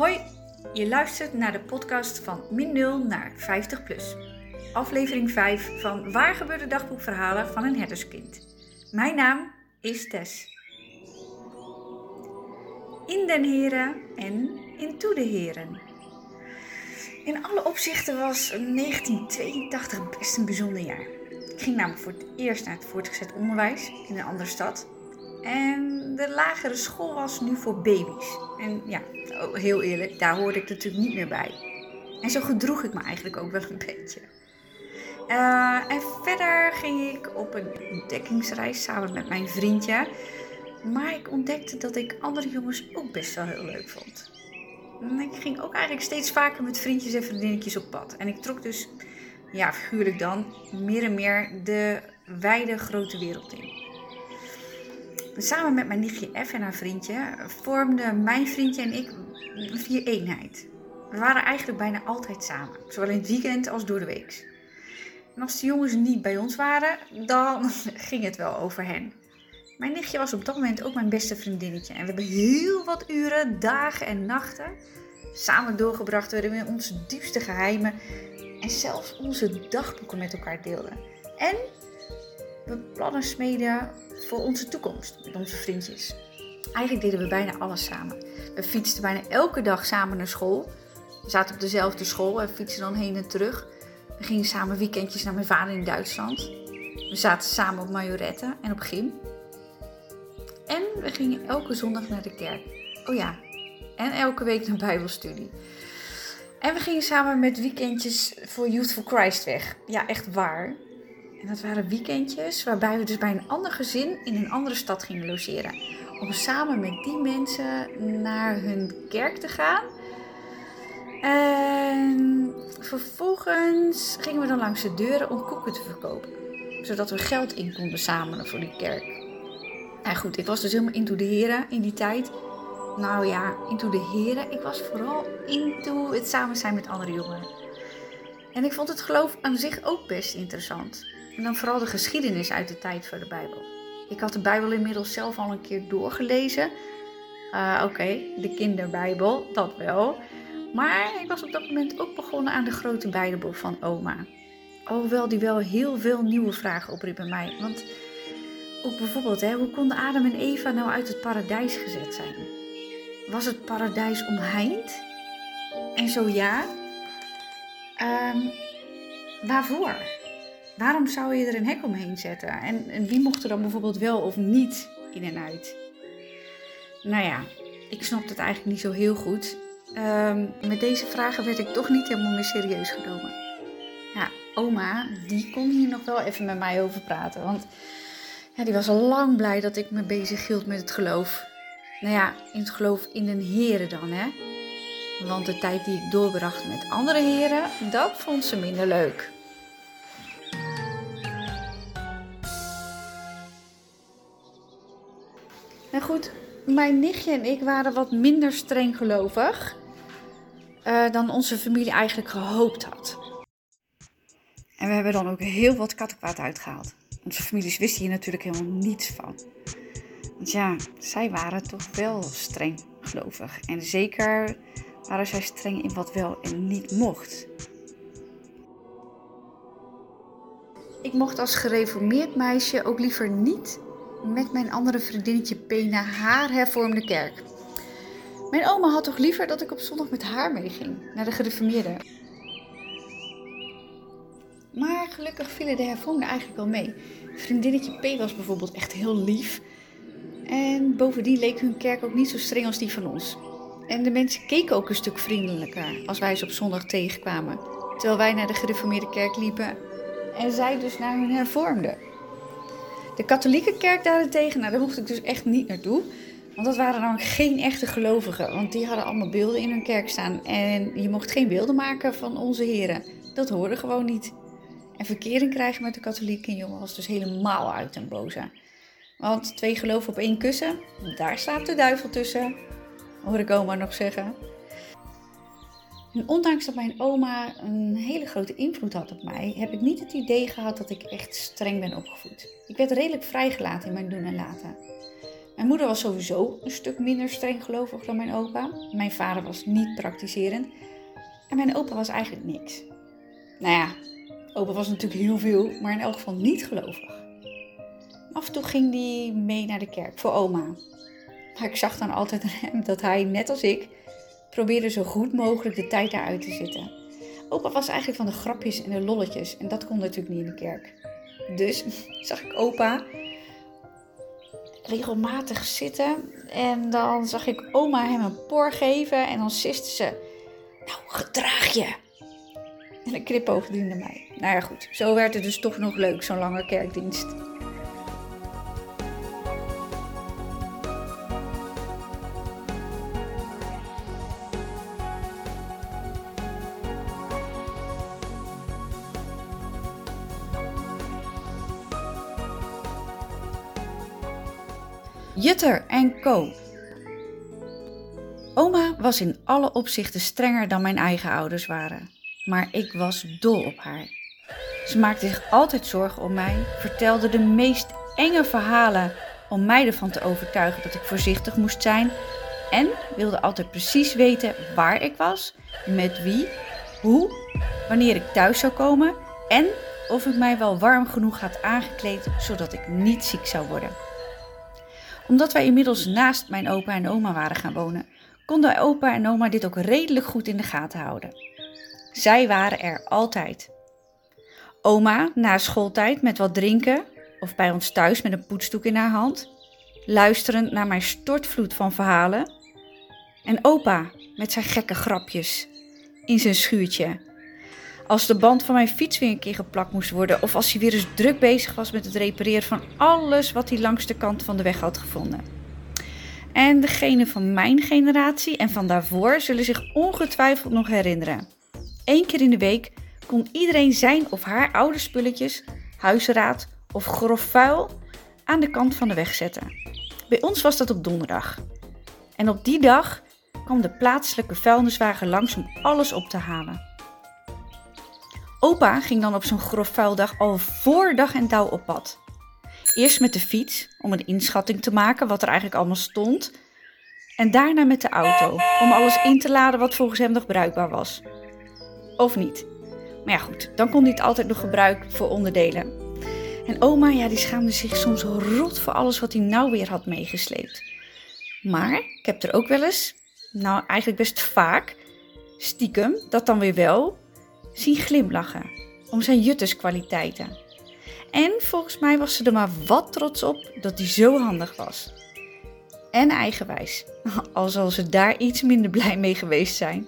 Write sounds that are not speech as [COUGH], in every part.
Hoi, je luistert naar de podcast van min 0 naar 50 plus. Aflevering 5 van Waar gebeurde dagboekverhalen van een herderskind. Mijn naam is Tess. In den heren en in toe de heren. In alle opzichten was 1982 best een bijzonder jaar. Ik ging namelijk voor het eerst naar het voortgezet onderwijs in een andere stad. En de lagere school was nu voor baby's. En ja, oh, heel eerlijk, daar hoorde ik natuurlijk niet meer bij. En zo gedroeg ik me eigenlijk ook wel een beetje. Uh, en verder ging ik op een ontdekkingsreis samen met mijn vriendje. Maar ik ontdekte dat ik andere jongens ook best wel heel leuk vond. En ik ging ook eigenlijk steeds vaker met vriendjes en vriendinnetjes op pad. En ik trok dus, ja, figuurlijk dan, meer en meer de wijde grote wereld in. Samen met mijn nichtje F en haar vriendje vormden mijn vriendje en ik een vier eenheid. We waren eigenlijk bijna altijd samen, zowel in het weekend als door de week. En als de jongens niet bij ons waren, dan [LAUGHS] ging het wel over hen. Mijn nichtje was op dat moment ook mijn beste vriendinnetje. En we hebben heel wat uren, dagen en nachten samen doorgebracht waarin we onze diepste geheimen en zelfs onze dagboeken met elkaar deelden. En we plannen smeden voor onze toekomst met onze vriendjes. Eigenlijk deden we bijna alles samen. We fietsten bijna elke dag samen naar school. We zaten op dezelfde school en fietsten dan heen en terug. We gingen samen weekendjes naar mijn vader in Duitsland. We zaten samen op Majorette en op gym. En we gingen elke zondag naar de kerk. Oh ja, en elke week naar Bijbelstudie. En we gingen samen met weekendjes voor Youth for Christ weg. Ja, echt waar. En dat waren weekendjes waarbij we dus bij een ander gezin in een andere stad gingen logeren. Om samen met die mensen naar hun kerk te gaan. En vervolgens gingen we dan langs de deuren om koeken te verkopen. Zodat we geld in konden zamelen voor die kerk. Nou goed, ik was dus helemaal into de heren in die tijd. Nou ja, into de heren. Ik was vooral into het samen zijn met andere jongeren. En ik vond het geloof aan zich ook best interessant. En dan vooral de geschiedenis uit de tijd van de Bijbel. Ik had de Bijbel inmiddels zelf al een keer doorgelezen. Uh, Oké, de kinderbijbel, dat wel. Maar ik was op dat moment ook begonnen aan de grote Bijbel van oma. Alhoewel die wel heel veel nieuwe vragen opriep bij mij. Want ook bijvoorbeeld, hè, hoe konden Adam en Eva nou uit het paradijs gezet zijn? Was het paradijs omheind? En zo ja, um, waarvoor? Waarom zou je er een hek omheen zetten? En, en wie mocht er dan bijvoorbeeld wel of niet in en uit? Nou ja, ik snapte het eigenlijk niet zo heel goed. Um, met deze vragen werd ik toch niet helemaal meer serieus genomen. Ja, oma, die kon hier nog wel even met mij over praten. Want ja, die was al lang blij dat ik me bezig hield met het geloof. Nou ja, in het geloof in een heren dan, hè. Want de tijd die ik doorbracht met andere heren, dat vond ze minder leuk. Goed, mijn nichtje en ik waren wat minder streng gelovig uh, dan onze familie eigenlijk gehoopt had. En we hebben dan ook heel wat kattenkwaad uitgehaald. Onze families wisten hier natuurlijk helemaal niets van. Want ja, zij waren toch wel streng gelovig. En zeker waren zij streng in wat wel en niet mocht. Ik mocht als gereformeerd meisje ook liever niet met mijn andere vriendinnetje P naar haar hervormde kerk. Mijn oma had toch liever dat ik op zondag met haar meeging naar de gereformeerden. Maar gelukkig vielen de hervormden eigenlijk wel mee. Vriendinnetje P was bijvoorbeeld echt heel lief. En bovendien leek hun kerk ook niet zo streng als die van ons. En de mensen keken ook een stuk vriendelijker als wij ze op zondag tegenkwamen. Terwijl wij naar de gereformeerde kerk liepen en zij dus naar hun hervormden. De katholieke kerk daarentegen, nou, daar mocht ik dus echt niet naartoe. Want dat waren namelijk geen echte gelovigen. Want die hadden allemaal beelden in hun kerk staan. En je mocht geen beelden maken van onze heren. Dat hoorde gewoon niet. En verkering krijgen met de katholieke jongen was dus helemaal uit en boze. Want twee geloven op één kussen, daar staat de duivel tussen. Hoor ik oma nog zeggen. En ondanks dat mijn oma een hele grote invloed had op mij, heb ik niet het idee gehad dat ik echt streng ben opgevoed. Ik werd redelijk vrijgelaten in mijn doen en laten. Mijn moeder was sowieso een stuk minder streng gelovig dan mijn opa. Mijn vader was niet praktiserend. En mijn opa was eigenlijk niks. Nou ja, opa was natuurlijk heel veel, maar in elk geval niet gelovig. Af en toe ging hij mee naar de kerk voor oma. Maar ik zag dan altijd aan hem dat hij, net als ik, probeerde zo goed mogelijk de tijd daaruit te zitten. Opa was eigenlijk van de grapjes en de lolletjes en dat kon natuurlijk niet in de kerk. Dus [LAUGHS] zag ik opa regelmatig zitten en dan zag ik oma hem een por geven en dan siste ze, nou gedraag je. En een knipoog diende mij. Nou ja goed, zo werd het dus toch nog leuk, zo'n lange kerkdienst. Jutter en Co. Oma was in alle opzichten strenger dan mijn eigen ouders waren, maar ik was dol op haar. Ze maakte zich altijd zorgen om mij, vertelde de meest enge verhalen om mij ervan te overtuigen dat ik voorzichtig moest zijn en wilde altijd precies weten waar ik was, met wie, hoe, wanneer ik thuis zou komen en of ik mij wel warm genoeg had aangekleed zodat ik niet ziek zou worden omdat wij inmiddels naast mijn opa en oma waren gaan wonen, konden opa en oma dit ook redelijk goed in de gaten houden. Zij waren er altijd. Oma na schooltijd met wat drinken of bij ons thuis met een poetsdoek in haar hand, luisterend naar mijn stortvloed van verhalen. En opa met zijn gekke grapjes in zijn schuurtje als de band van mijn fiets weer een keer geplakt moest worden. Of als hij weer eens druk bezig was met het repareren van alles wat hij langs de kant van de weg had gevonden. En degene van mijn generatie en van daarvoor zullen zich ongetwijfeld nog herinneren. Eén keer in de week kon iedereen zijn of haar oude spulletjes, huisraad of grof vuil aan de kant van de weg zetten. Bij ons was dat op donderdag. En op die dag kwam de plaatselijke vuilniswagen langs om alles op te halen. Opa ging dan op zo'n grof vuildag al voor dag en dauw op pad. Eerst met de fiets om een inschatting te maken wat er eigenlijk allemaal stond. En daarna met de auto om alles in te laden wat volgens hem nog bruikbaar was. Of niet. Maar ja goed, dan kon hij het altijd nog gebruiken voor onderdelen. En oma, ja, die schaamde zich soms rot voor alles wat hij nou weer had meegesleept. Maar ik heb er ook wel eens, nou eigenlijk best vaak, stiekem, dat dan weer wel, zien glimlachen om zijn jutterskwaliteiten. En volgens mij was ze er maar wat trots op dat hij zo handig was. En eigenwijs, [LAUGHS] al zal ze daar iets minder blij mee geweest zijn.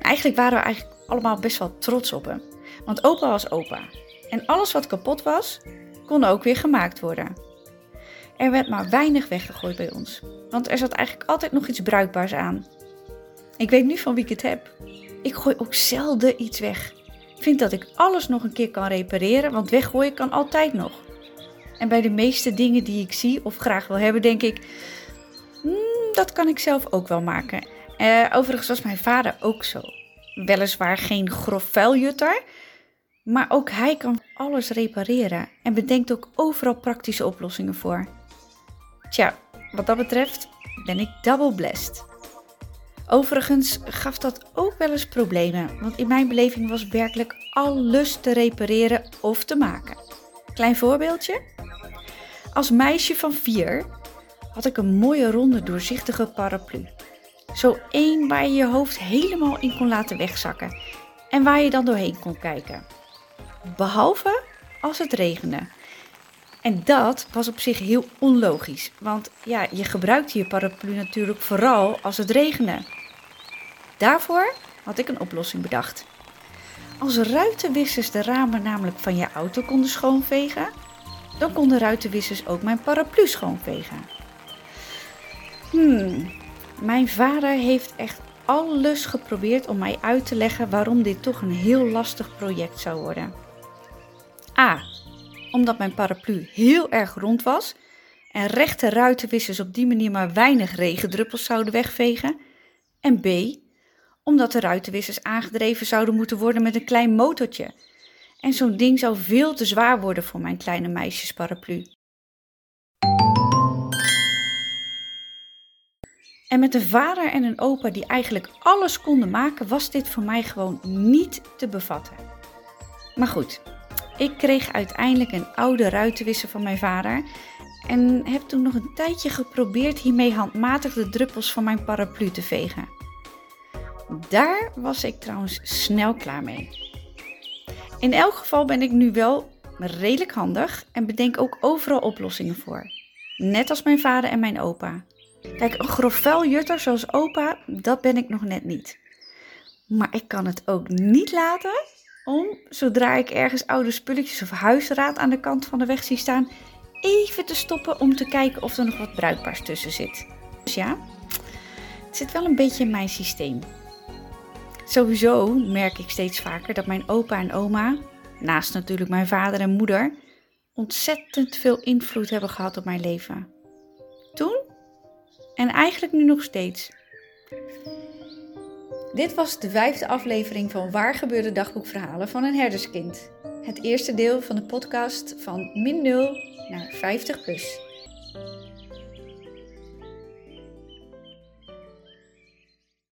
eigenlijk waren we eigenlijk allemaal best wel trots op hem. Want opa was opa. En alles wat kapot was, kon ook weer gemaakt worden. Er werd maar weinig weggegooid bij ons. Want er zat eigenlijk altijd nog iets bruikbaars aan. Ik weet nu van wie ik het heb. Ik gooi ook zelden iets weg. Ik vind dat ik alles nog een keer kan repareren, want weggooien kan altijd nog. En bij de meeste dingen die ik zie of graag wil hebben, denk ik, hmm, dat kan ik zelf ook wel maken. Uh, overigens was mijn vader ook zo. Weliswaar geen grof vuiljutter, maar ook hij kan alles repareren en bedenkt ook overal praktische oplossingen voor. Tja, wat dat betreft ben ik double blessed. Overigens gaf dat ook wel eens problemen, want in mijn beleving was werkelijk alles te repareren of te maken. Klein voorbeeldje. Als meisje van vier had ik een mooie ronde doorzichtige paraplu. Zo één waar je je hoofd helemaal in kon laten wegzakken en waar je dan doorheen kon kijken. Behalve als het regende. En dat was op zich heel onlogisch, want ja, je gebruikte je paraplu natuurlijk vooral als het regende. Daarvoor had ik een oplossing bedacht. Als ruitenwissers de ramen namelijk van je auto konden schoonvegen, dan konden ruitenwissers ook mijn paraplu schoonvegen. Hmm, mijn vader heeft echt alles geprobeerd om mij uit te leggen waarom dit toch een heel lastig project zou worden. A. Omdat mijn paraplu heel erg rond was en rechte ruitenwissers op die manier maar weinig regendruppels zouden wegvegen. En B omdat de ruitenwissers aangedreven zouden moeten worden met een klein motortje. En zo'n ding zou veel te zwaar worden voor mijn kleine meisjesparaplu. En met een vader en een opa die eigenlijk alles konden maken, was dit voor mij gewoon niet te bevatten. Maar goed, ik kreeg uiteindelijk een oude ruitenwisser van mijn vader en heb toen nog een tijdje geprobeerd hiermee handmatig de druppels van mijn paraplu te vegen. Daar was ik trouwens snel klaar mee. In elk geval ben ik nu wel redelijk handig en bedenk ook overal oplossingen voor. Net als mijn vader en mijn opa. Kijk, een grof jutter zoals opa, dat ben ik nog net niet. Maar ik kan het ook niet laten om, zodra ik ergens oude spulletjes of huisraad aan de kant van de weg zie staan, even te stoppen om te kijken of er nog wat bruikbaars tussen zit. Dus ja, het zit wel een beetje in mijn systeem. Sowieso merk ik steeds vaker dat mijn opa en oma, naast natuurlijk mijn vader en moeder, ontzettend veel invloed hebben gehad op mijn leven. Toen en eigenlijk nu nog steeds. Dit was de vijfde aflevering van Waar gebeurde dagboekverhalen van een herderskind. Het eerste deel van de podcast van min 0 naar 50 plus.